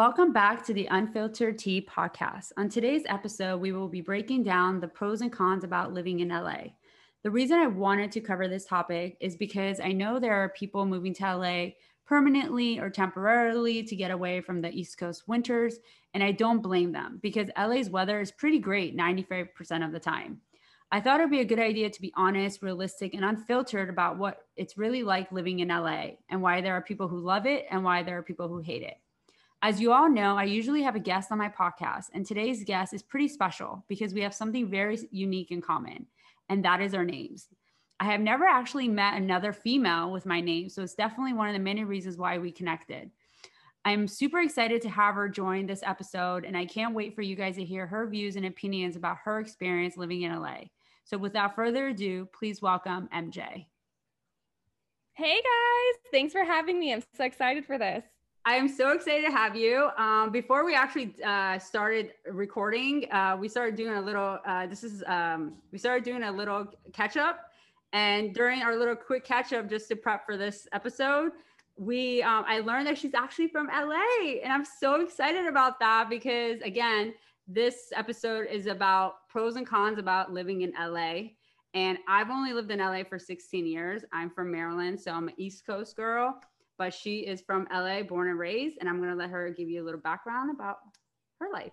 Welcome back to the Unfiltered Tea podcast. On today's episode, we will be breaking down the pros and cons about living in LA. The reason I wanted to cover this topic is because I know there are people moving to LA permanently or temporarily to get away from the East Coast winters, and I don't blame them because LA's weather is pretty great 95% of the time. I thought it'd be a good idea to be honest, realistic, and unfiltered about what it's really like living in LA and why there are people who love it and why there are people who hate it. As you all know, I usually have a guest on my podcast, and today's guest is pretty special because we have something very unique in common, and that is our names. I have never actually met another female with my name, so it's definitely one of the many reasons why we connected. I'm super excited to have her join this episode, and I can't wait for you guys to hear her views and opinions about her experience living in LA. So, without further ado, please welcome MJ. Hey guys, thanks for having me. I'm so excited for this. I am so excited to have you. Um, before we actually uh, started recording, uh, we started doing a little. Uh, this is um, we started doing a little catch up, and during our little quick catch up, just to prep for this episode, we um, I learned that she's actually from LA, and I'm so excited about that because again, this episode is about pros and cons about living in LA. And I've only lived in LA for 16 years. I'm from Maryland, so I'm an East Coast girl but she is from LA, born and raised. And I'm going to let her give you a little background about her life.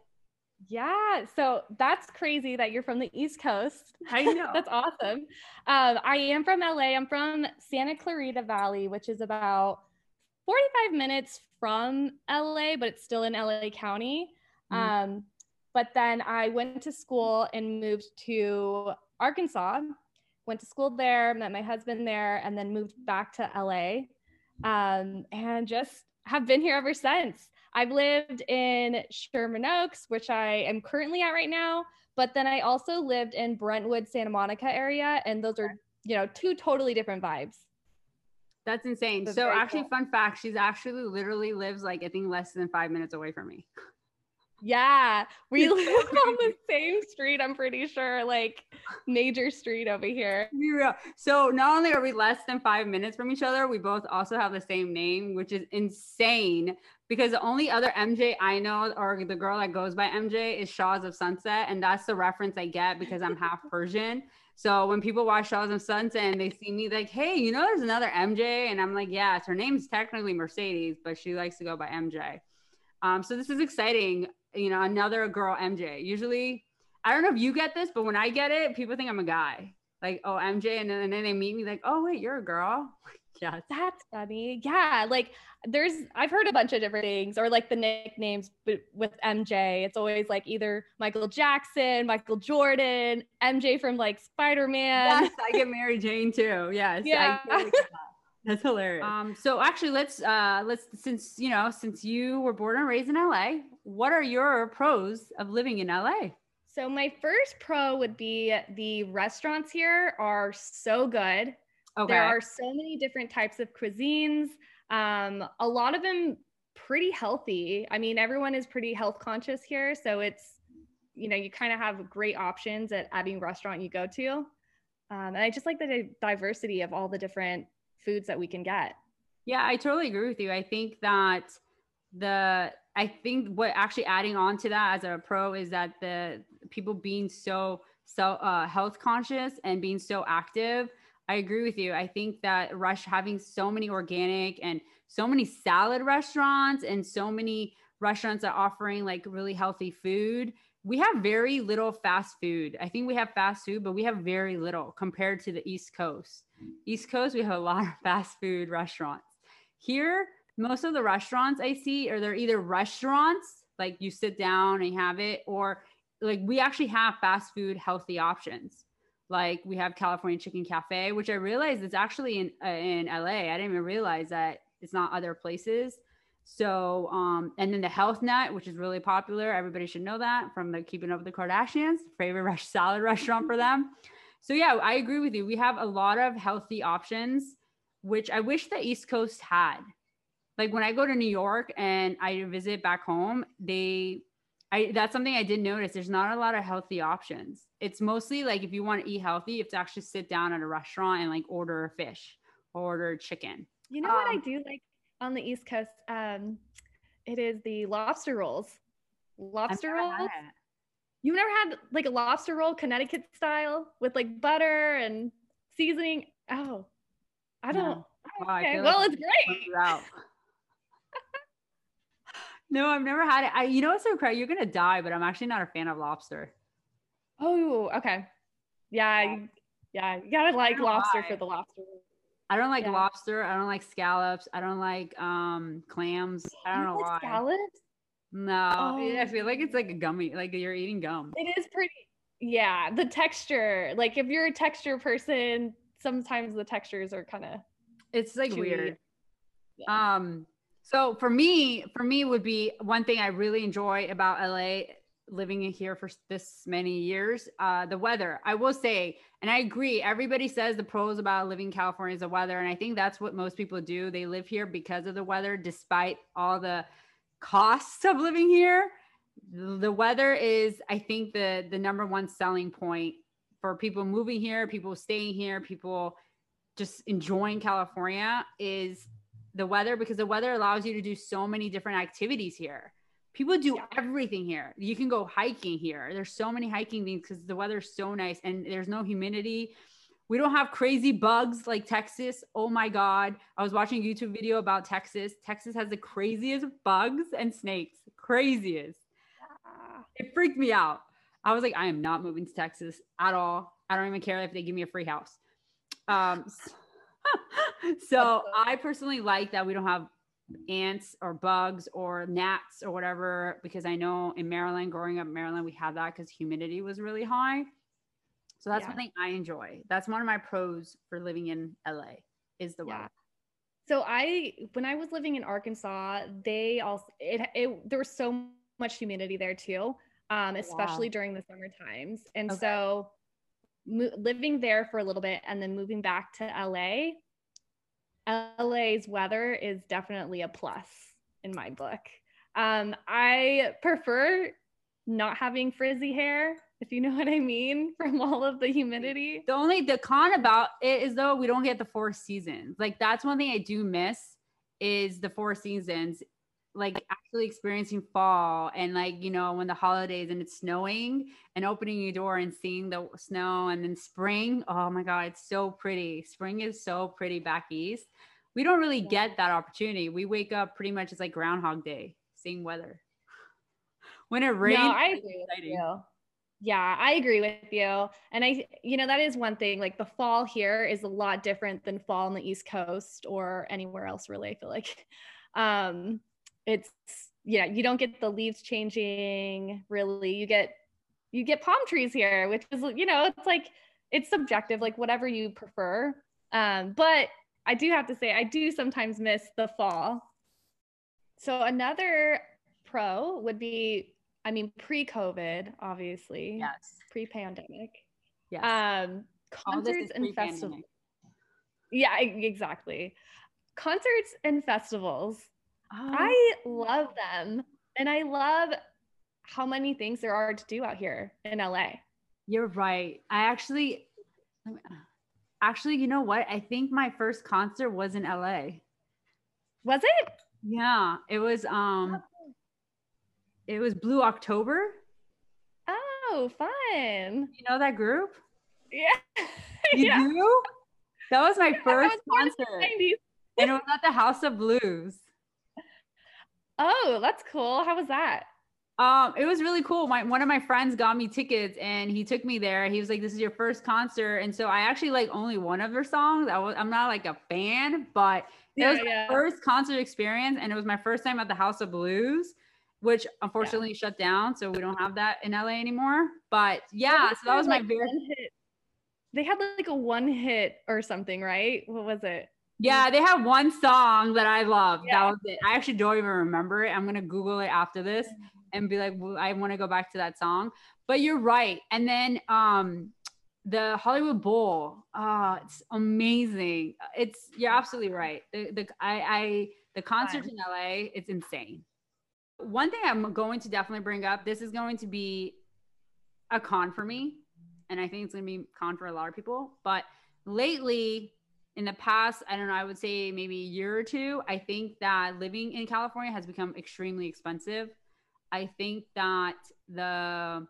Yeah, so that's crazy that you're from the East Coast. I know. that's awesome. Um, I am from LA. I'm from Santa Clarita Valley, which is about 45 minutes from LA, but it's still in LA County. Mm-hmm. Um, but then I went to school and moved to Arkansas, went to school there, met my husband there, and then moved back to LA um, and just have been here ever since. I've lived in Sherman Oaks, which I am currently at right now, but then I also lived in Brentwood, Santa Monica area, and those are you know two totally different vibes. That's insane. So, so actually, cool. fun fact: she's actually literally lives like I think less than five minutes away from me. Yeah, we live on the same street. I'm pretty sure, like major street over here. Yeah. So not only are we less than five minutes from each other, we both also have the same name, which is insane. Because the only other MJ I know, or the girl that goes by MJ, is Shahs of Sunset, and that's the reference I get because I'm half Persian. So when people watch Shahs of Sunset and they see me like, hey, you know, there's another MJ, and I'm like, yes, her name's technically Mercedes, but she likes to go by MJ. Um, so this is exciting you know, another girl MJ. Usually, I don't know if you get this, but when I get it, people think I'm a guy. Like, oh, MJ. And then, and then they meet me like, oh, wait, you're a girl. yeah. That's funny. Yeah. Like, there's, I've heard a bunch of different things or like the nicknames but with MJ. It's always like either Michael Jackson, Michael Jordan, MJ from like Spider Man. Yes, I get Mary Jane too. Yes. Yeah. That's hilarious. Um, so actually let's uh let's since you know, since you were born and raised in LA, what are your pros of living in LA? So my first pro would be the restaurants here are so good. Okay. There are so many different types of cuisines. Um, a lot of them pretty healthy. I mean, everyone is pretty health conscious here, so it's you know you kind of have great options at any restaurant you go to. Um, and I just like the diversity of all the different foods that we can get. Yeah, I totally agree with you. I think that the I think what actually adding on to that as a pro is that the people being so so uh, health conscious and being so active. I agree with you. I think that Rush having so many organic and so many salad restaurants and so many restaurants are offering like really healthy food. We have very little fast food. I think we have fast food, but we have very little compared to the East Coast. East Coast, we have a lot of fast food restaurants. Here, most of the restaurants I see are they're either restaurants, like you sit down and have it, or like we actually have fast food healthy options. Like we have California Chicken Cafe, which I realized is actually in uh, in LA. I didn't even realize that it's not other places. So, um, and then the Health Nut, which is really popular. Everybody should know that from the Keeping Up with the Kardashians, favorite rush salad restaurant for them. So, yeah, I agree with you. We have a lot of healthy options, which I wish the East Coast had like when I go to New York and I visit back home, they I that's something I did notice. There's not a lot of healthy options. It's mostly like if you want to eat healthy, you have to actually sit down at a restaurant and like order a fish, order chicken. You know um, what I um, do like on the East Coast? Um it is the lobster rolls. Lobster rolls. You've never had like a lobster roll, Connecticut style, with like butter and seasoning. Oh, I don't. No. Oh, okay. well, like it's great. no, I've never had it. I, you know what's so crazy? You're gonna die, but I'm actually not a fan of lobster. Oh, okay. Yeah, yeah. yeah you gotta like lobster why. for the lobster. I don't like yeah. lobster. I don't like scallops. I don't like um clams. I don't you know like why. Scallops? No, oh. I feel like it's like a gummy, like you're eating gum. It is pretty. Yeah, the texture. Like if you're a texture person, sometimes the textures are kind of. It's like chewy. weird. Yeah. Um. So for me, for me would be one thing I really enjoy about LA living here for this many years uh the weather i will say and i agree everybody says the pros about living in california is the weather and i think that's what most people do. They live here because of the weather despite all the costs of living here. The weather is i think the the number one selling point for people moving here people staying here people just enjoying california is the weather because the weather allows you to do so many different activities here people do everything here you can go hiking here there's so many hiking things because the weather's so nice and there's no humidity we don't have crazy bugs like Texas. Oh my God. I was watching a YouTube video about Texas. Texas has the craziest bugs and snakes. Craziest. It freaked me out. I was like, I am not moving to Texas at all. I don't even care if they give me a free house. Um, so I personally like that we don't have ants or bugs or gnats or whatever because I know in Maryland, growing up in Maryland, we had that because humidity was really high. So that's yeah. one thing I enjoy. That's one of my pros for living in LA is the weather. So I when I was living in Arkansas, they also it, it there was so much humidity there too, um, oh, especially wow. during the summer times. And okay. so mo- living there for a little bit and then moving back to LA, LA's weather is definitely a plus in my book. Um, I prefer not having frizzy hair if you know what I mean, from all of the humidity. The only the con about it is though we don't get the four seasons. Like that's one thing I do miss is the four seasons. Like actually experiencing fall and like you know when the holidays and it's snowing and opening your door and seeing the snow and then spring. Oh my god, it's so pretty. Spring is so pretty back east. We don't really get that opportunity. We wake up pretty much it's like Groundhog Day, seeing weather. When it rains, no, I agree with you yeah, I agree with you. And I, you know, that is one thing. Like the fall here is a lot different than fall on the East Coast or anywhere else, really. I feel like um, it's, yeah, you don't get the leaves changing really. You get, you get palm trees here, which is, you know, it's like, it's subjective, like whatever you prefer. Um, but I do have to say, I do sometimes miss the fall. So another pro would be I mean, pre-COVID, obviously. Yes. Pre-pandemic. Yes. Um, concerts and festivals. Yeah, exactly. Concerts and festivals. Oh. I love them. And I love how many things there are to do out here in LA. You're right. I actually actually, you know what? I think my first concert was in LA. Was it? Yeah, it was um it was Blue October. Oh, fun. You know that group? Yeah. You yeah. do? That was my first was concert. and it was at the House of Blues. Oh, that's cool. How was that? Um, it was really cool. My one of my friends got me tickets and he took me there. He was like, This is your first concert. And so I actually like only one of their songs. I was I'm not like a fan, but it yeah, was yeah. my first concert experience and it was my first time at the House of Blues which unfortunately yeah. shut down. So we don't have that in LA anymore. But yeah, so that was my very. They had like a one hit or something, right? What was it? Yeah, they have one song that I love. Yeah. That was it. I actually don't even remember it. I'm gonna Google it after this and be like, well, I want to go back to that song. But you're right. And then um the Hollywood Bowl, uh, it's amazing. It's you're absolutely right. The the I I the concert in LA, it's insane. One thing I'm going to definitely bring up this is going to be a con for me. And I think it's going to be con for a lot of people. But lately, in the past, I don't know, I would say maybe a year or two, I think that living in California has become extremely expensive. I think that the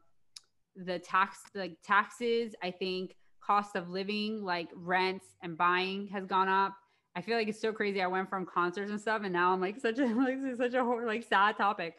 the tax like taxes, I think cost of living, like rents and buying has gone up. I feel like it's so crazy. I went from concerts and stuff, and now I'm like such a like such a like sad topic.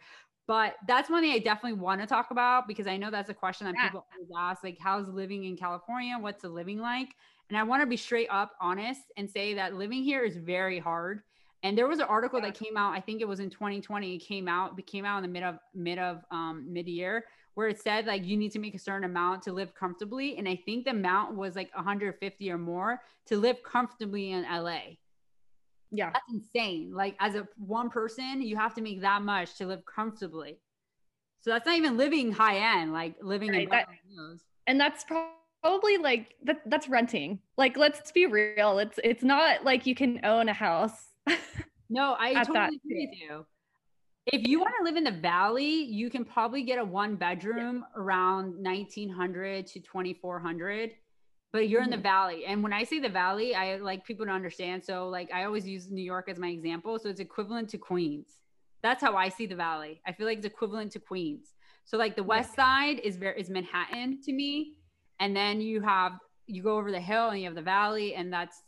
But that's one thing I definitely want to talk about because I know that's a question that yeah. people always ask, like, how's living in California? What's the living like? And I want to be straight up honest and say that living here is very hard. And there was an article yeah. that came out, I think it was in 2020. It came out, it came out in the mid of mid of um, mid year, where it said like you need to make a certain amount to live comfortably. And I think the amount was like 150 or more to live comfortably in LA. Yeah, that's insane. Like as a one person, you have to make that much to live comfortably. So that's not even living high end, like living right, in that, and that's probably probably like that that's renting. Like let's be real. It's it's not like you can own a house. no, I totally agree with you. If you want to live in the valley, you can probably get a one bedroom yeah. around 1900 to 2400 but you're in the mm-hmm. valley and when i say the valley i like people to understand so like i always use new york as my example so it's equivalent to queens that's how i see the valley i feel like it's equivalent to queens so like the west side is very is manhattan to me and then you have you go over the hill and you have the valley and that's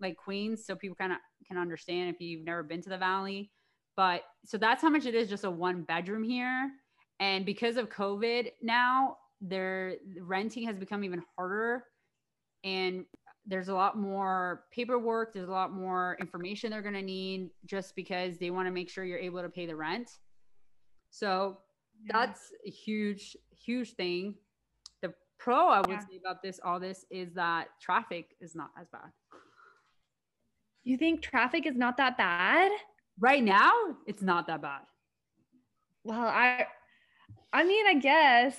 like queens so people kind of can understand if you've never been to the valley. But so that's how much it is just a one bedroom here. And because of covid now their renting has become even harder. And there's a lot more paperwork there's a lot more information they're going to need just because they want to make sure you're able to pay the rent. So yeah. that's a huge huge thing pro I would yeah. say about this all this is that traffic is not as bad. You think traffic is not that bad? Right now, it's not that bad. Well, I I mean, I guess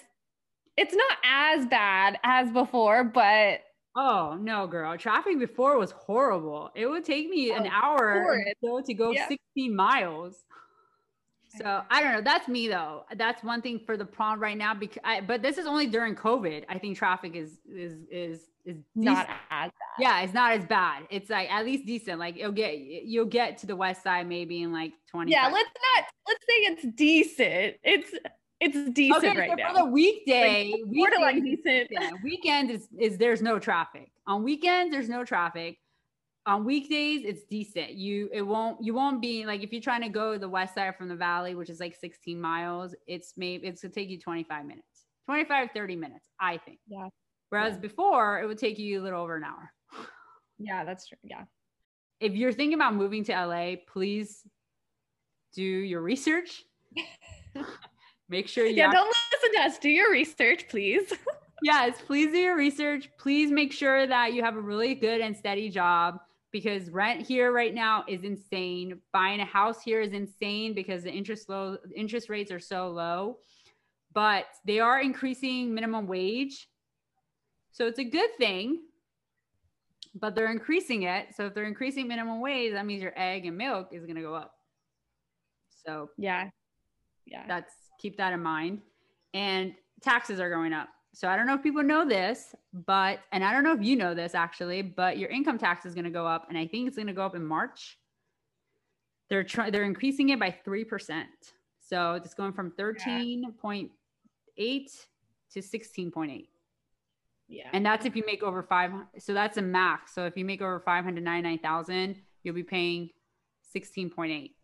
it's not as bad as before, but Oh no, girl! Traffic before was horrible. It would take me oh, an hour to go yeah. 16 miles. So I don't know. That's me though. That's one thing for the prom right now. Because, I, but this is only during COVID. I think traffic is is is is not as bad. Yeah, it's not as bad. It's like at least decent. Like you'll get you'll get to the west side maybe in like twenty. Yeah, let's not let's say it's decent. It's it's decent okay, right so now. For the weekday, like, borderline decent. Yeah, weekend is is there's no traffic. On weekends, there's no traffic on weekdays it's decent. You it won't you won't be like if you're trying to go the west side from the valley which is like 16 miles it's maybe it's gonna take you 25 minutes 25 30 minutes i think. Yeah. Whereas yeah. before it would take you a little over an hour. Yeah that's true yeah. If you're thinking about moving to la please do your research. Make sure you yeah don't listen to us. Do your research please. Yes please do your research. Please make sure that you have a really good and steady job because rent here right now is insane. Buying a house here is insane because the interest low interest rates are so low. But they are increasing minimum wage. So it's a good thing. But they're increasing it. So if they're increasing minimum wage, that means your egg and milk is going to go up. So, yeah. Yeah. That's keep that in mind. And taxes are going up. So I don't know if people know this, but and I don't know if you know this actually, but your income tax is going to go up, and I think it's going to go up in March. They're trying they're increasing it by three percent, so it's going from thirteen point eight to sixteen point eight. Yeah, and that's if you make over five. So that's a max. So if you make over five hundred ninety nine thousand, you'll be paying sixteen point eight,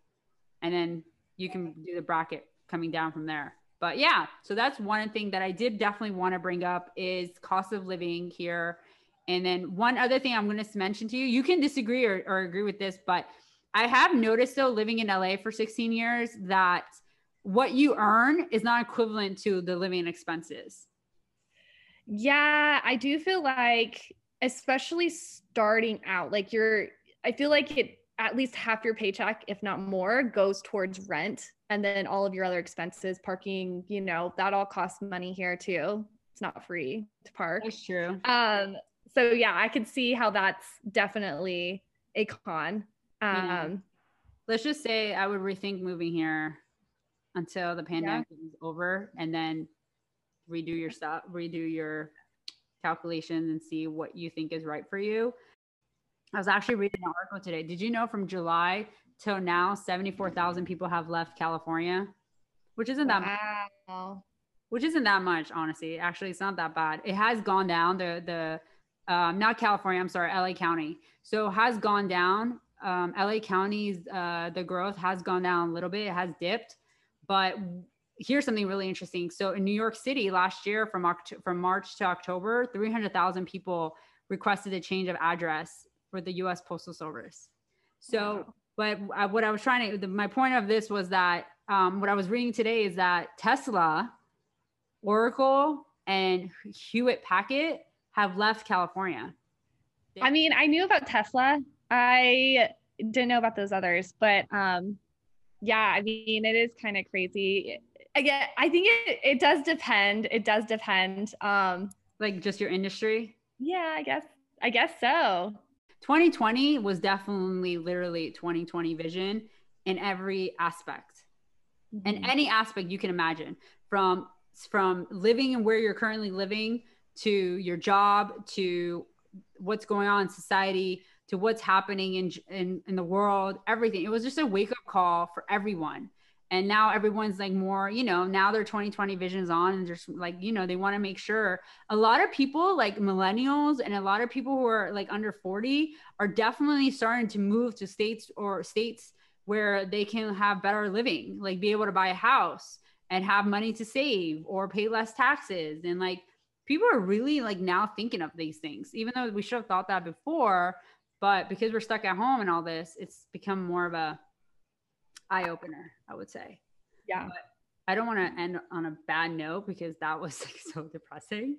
and then you can do the bracket coming down from there but yeah so that's one thing that i did definitely want to bring up is cost of living here. And then one other thing i'm going to mention to you you can disagree or, or agree with this but i have noticed though living in la for 16 years that what you earn is not equivalent to the living expenses. Yeah i do feel like especially starting out like you're i feel like it at least half your paycheck, if not more, goes towards rent. And then all of your other expenses, parking, you know, that all costs money here too. It's not free to park. That's true. Um, so yeah, I could see how that's definitely a con. Um, yeah. let's just say I would rethink moving here until the pandemic yeah. is over and then redo your stuff, redo your calculations and see what you think is right for you I was actually reading an article today. Did you know from July till now, 74,000 people have left California, which isn't that wow. much. Which isn't that much, honestly. Actually, it's not that bad. It has gone down. The the um, not California. I'm sorry, LA County. So has gone down. Um, LA County's uh, the growth has gone down a little bit. It has dipped, but here's something really interesting. So in New York City last year, from Oct- from March to October, 300,000 people requested a change of address for the U.S. Postal Service. So, but what I was trying to, the, my point of this was that um, what I was reading today is that Tesla, Oracle, and Hewlett Packard have left California. I mean, I knew about Tesla. I didn't know about those others, but um, yeah, I mean, it is kind of crazy. Again, I think it, it does depend. It does depend. Um, like just your industry. Yeah, I guess. I guess so. 2020 was definitely literally 2020 vision in every aspect. Mm-hmm. in any aspect you can imagine from from living and where you're currently living to your job to what's going on in society to what's happening in in, in the world everything. It was just a wake up call for everyone and now everyone's like more you know now their 2020 visions on and just like you know they want to make sure. A lot of people like millennials and a lot of people who are like under 40 are definitely starting to move to states or states where they can have better living like be able to buy a house and have money to save or pay less taxes. And like people are really like now thinking of these things even though we should have thought that before but because we're stuck at home and all this it's become more of a eye opener, I would say. Yeah. But I don't want to end on a bad note because that was like so depressing.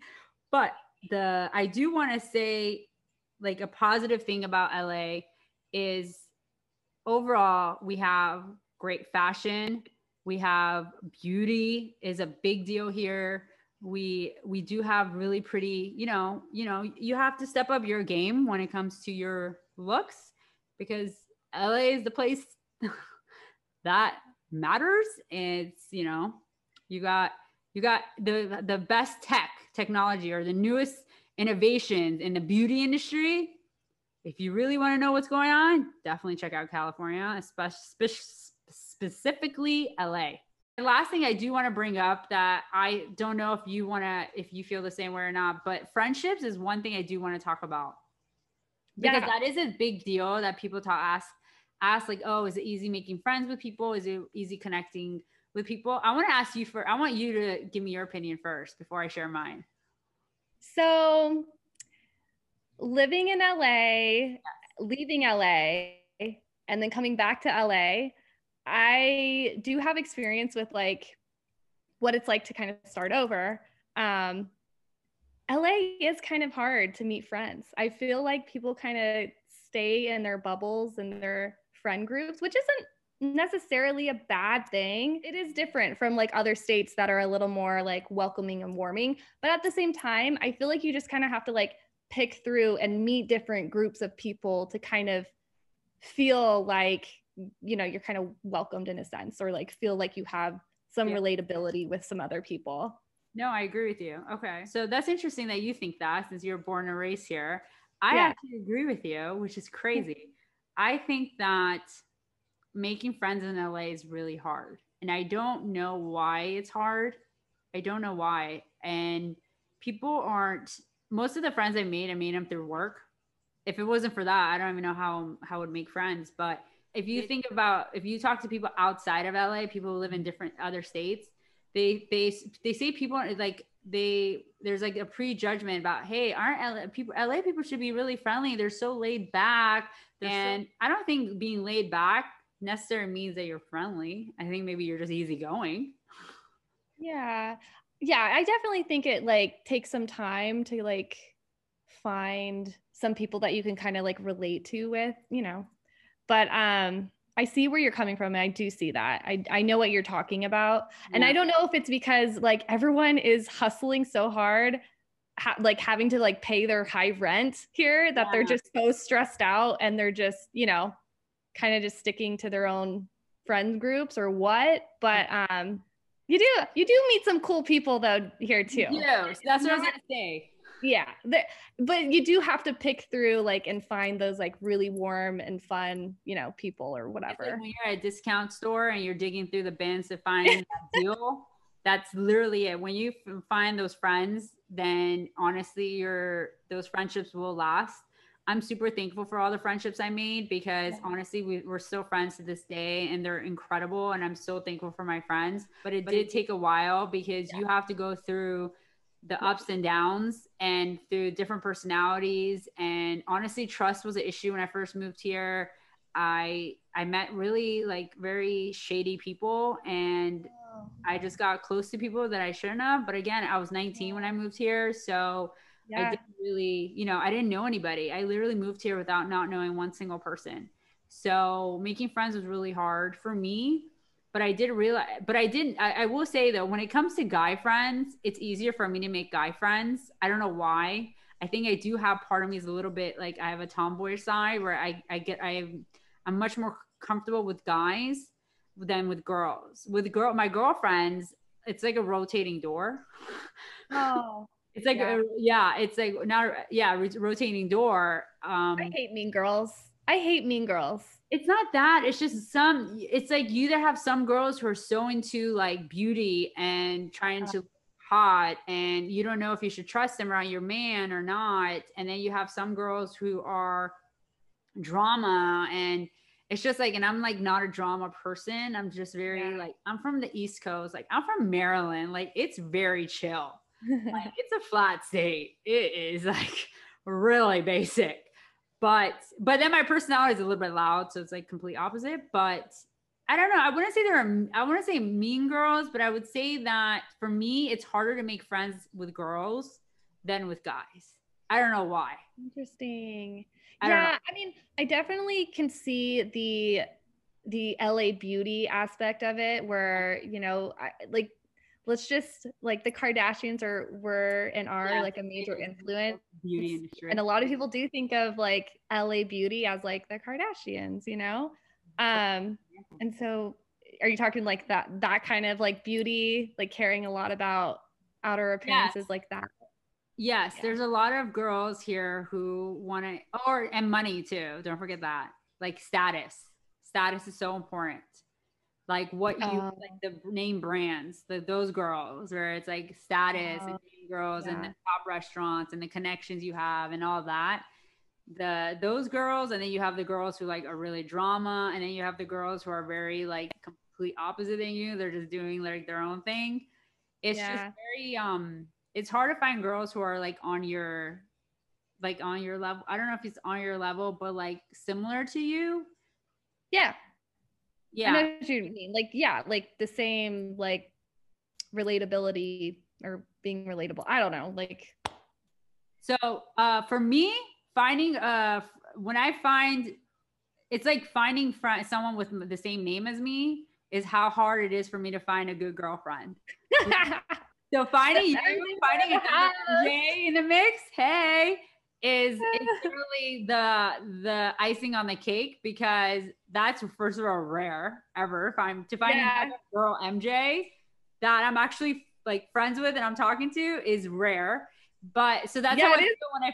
But the I do want to say like a positive thing about LA is overall we have great fashion, we have beauty is a big deal here. We we do have really pretty, you know, you know, you have to step up your game when it comes to your looks because LA is the place that matters. It's, you know, you got you got the the best tech technology or the newest innovations in the beauty industry. If you really want to know what's going on, definitely check out California, especially specifically LA. The last thing I do want to bring up that I don't know if you want to, if you feel the same way or not, but friendships is one thing I do want to talk about because yeah. that is a big deal that people talk ask ask like, oh, is it easy making friends with people? Is it easy connecting with people? I want to ask you for I want you to give me your opinion first before I share mine. So living in LA, leaving LA, and then coming back to LA, I do have experience with like what it's like to kind of start over. Um, LA is kind of hard to meet friends. I feel like people kind of stay in their bubbles and their friend groups, which isn't necessarily a bad thing. It is different from like other states that are a little more like welcoming and warming. But at the same time, I feel like you just kind of have to like pick through and meet different groups of people to kind of feel like you know you're kind of welcomed in a sense or like feel like you have some yeah. relatability with some other people no i agree with you okay so that's interesting that you think that since you're born and raised here i yeah. actually agree with you which is crazy I think that making friends in LA is really hard. And I don't know why it's hard. I don't know why. And people aren't, most of the friends I made, I made them through work. If it wasn't for that, I don't even know how, how I would make friends. But if you think about, if you talk to people outside of LA, people who live in different other states, they, they, they say people are like they there's like a prejudgment about hey aren't LA people LA people should be really friendly. They're so laid back. They're and so- I don't think being laid back necessarily means that you're friendly. I think maybe you're just easygoing. Yeah. Yeah I definitely think it like takes some time to like find some people that you can kind of like relate to with you know. But um I see where you're coming from. And I do see that. I, I know what you're talking about. Yeah. And I don't know if it's because like everyone is hustling so hard, ha- like having to like pay their high rent here that yeah. they're just so stressed out and they're just, you know, kind of just sticking to their own friend groups or what. But um you do you do meet some cool people though here too. Yeah, that's what I was gonna say. Yeah but you do have to pick through like and find those like really warm and fun you know people or whatever like when you're at a discount store and you're digging through the bins to find a deal that's literally it. When you find those friends then honestly your those friendships will last. I'm super thankful for all the friendships i made because honestly we, we're still friends to this day and they're incredible and i'm so thankful for my friends but it but did it, take a while because yeah. you have to go through the ups and downs and through different personalities. And honestly trust was an issue when i first moved here. I i met really like very shady people and i oh. just got close to people that i shouldn't have. But again i was 19 when i moved here so yeah. i didn't really you know i didn't know anybody. I literally moved here without not knowing one single person. So making friends was really hard for me but I did realize, but I didn't, I, I, will say though, when it comes to guy friends, it's easier for me to make guy friends. I don't know why. I think I do have part of me is a little bit like I have a tomboy side where I, I get, I, I'm much more comfortable with guys than with girls. With girl, my girlfriends, it's like a rotating door. Oh. It's like, yeah. A, yeah, it's like not, yeah, rotating door. Um, I hate mean girls. I hate mean girls it's not that it's just some it's like you either have some girls who are so into like beauty and trying to hot and you don't know if you should trust them around your man or not and then you have some girls who are drama and it's just like and i'm like not a drama person. I'm just very yeah. like i'm from the east coast like i'm from maryland like it's very chill. Like it's a flat state. It is like really basic but but then my personality is a little bit loud, so it's like complete opposite. But I don't know. I wouldn't say there are. I wouldn't say mean girls, but I would say that for me, it's harder to make friends with girls than with guys. I don't know why. Interesting. I yeah, I mean, I definitely can see the the LA beauty aspect of it, where you know, I, like let's just like the Kardashians are were and are yeah, like a major influence beauty industry. And a lot of people do think of like LA beauty as like the Kardashians, you know? Um and so are you talking like that that kind of like beauty, like caring a lot about outer appearances yes. like that? Yes, yeah. there's a lot of girls here who want to or and money too. Don't forget that. Like status. Status is so important like what you uh, like the name brands, the those girls where it's like status uh, and girls yeah. and the top restaurants and the connections you have and all that. The those girls and then you have the girls who like are really drama and then you have the girls who are very like complete opposite than you. They're just doing like their own thing. It's yeah. just very um it's hard to find girls who are like on your like on your level. I don't know if it's on your level, but like similar to you. Yeah, yeah. I know what you mean. Like, yeah, like the same like relatability or being relatable. I don't know. Like so uh for me, finding uh when I find it's like finding fr- someone with the same name as me is how hard it is for me to find a good girlfriend. so finding you, finding a J in the mix, hey, is it's really the the icing on the cake because that's first of all rare ever if I'm to find yeah. a girl MJ that I'm actually like friends with and I'm talking to is rare. But so that's yeah, how I feel when I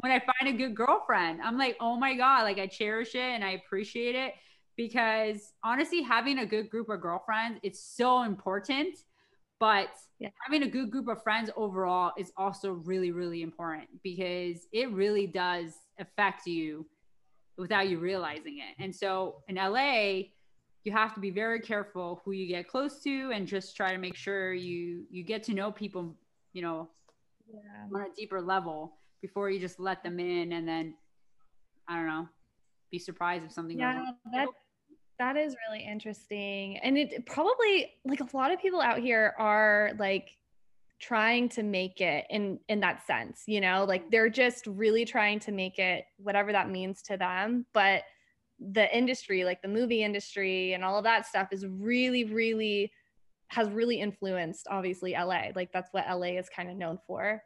when I find a good girlfriend. I'm like, oh my God, like I cherish it and I appreciate it because honestly, having a good group of girlfriends, it's so important but yeah. having a good group of friends overall is also really, really important because it really does affect you without you realizing it. And so in LA, you have to be very careful who you get close to and just try to make sure you you get to know people, you know, yeah. on a deeper level before you just let them in and then I don't know, be surprised if something yeah, goes that is really interesting. And it probably like a lot of people out here are like trying to make it in in that sense, you know, like mm-hmm. they're just really trying to make it whatever that means to them, but the industry, like the movie industry and all of that stuff is really really has really influenced obviously LA. Like that's what LA is kind of known for.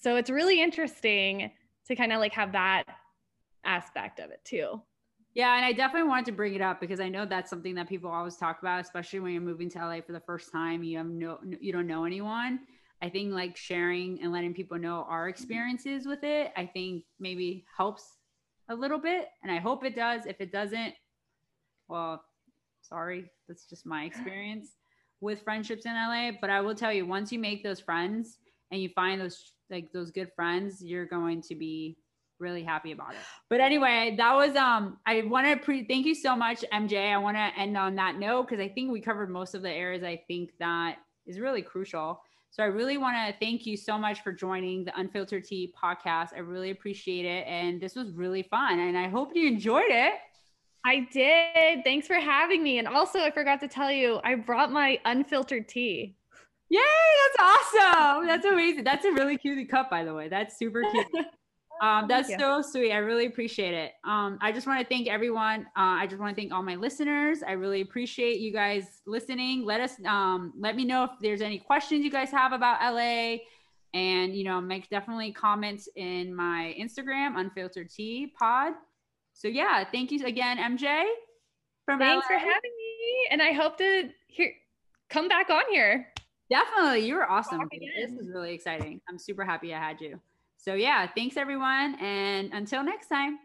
So it's really interesting to kind of like have that aspect of it too. Yeah, and I definitely wanted to bring it up because I know that's something that people always talk about, especially when you're moving to LA for the first time. You have no, you don't know anyone. I think like sharing and letting people know our experiences with it, I think maybe helps a little bit. And I hope it does. If it doesn't, well, sorry, that's just my experience with friendships in LA. But I will tell you, once you make those friends and you find those like those good friends, you're going to be really happy about it. But anyway, that was um I want to pre thank you so much MJ. I want to end on that note cuz I think we covered most of the areas I think that is really crucial. So I really want to thank you so much for joining the Unfiltered Tea podcast. I really appreciate it and this was really fun and I hope you enjoyed it. I did. Thanks for having me. And also I forgot to tell you, I brought my unfiltered tea. Yay, that's awesome. That's amazing. That's a really cute cup, by the way. That's super cute. Um, that's so sweet. I really appreciate it. Um, I just want to thank everyone. Uh, I just want to thank all my listeners. I really appreciate you guys listening. Let us um, let me know if there's any questions you guys have about LA, and you know, make definitely comments in my Instagram, Unfiltered Tea Pod. So yeah, thank you again, MJ. From Thanks LA. for having me, and I hope to hear come back on here. Definitely, you were awesome. This is really exciting. I'm super happy I had you. So, yeah, thanks everyone. And until next time.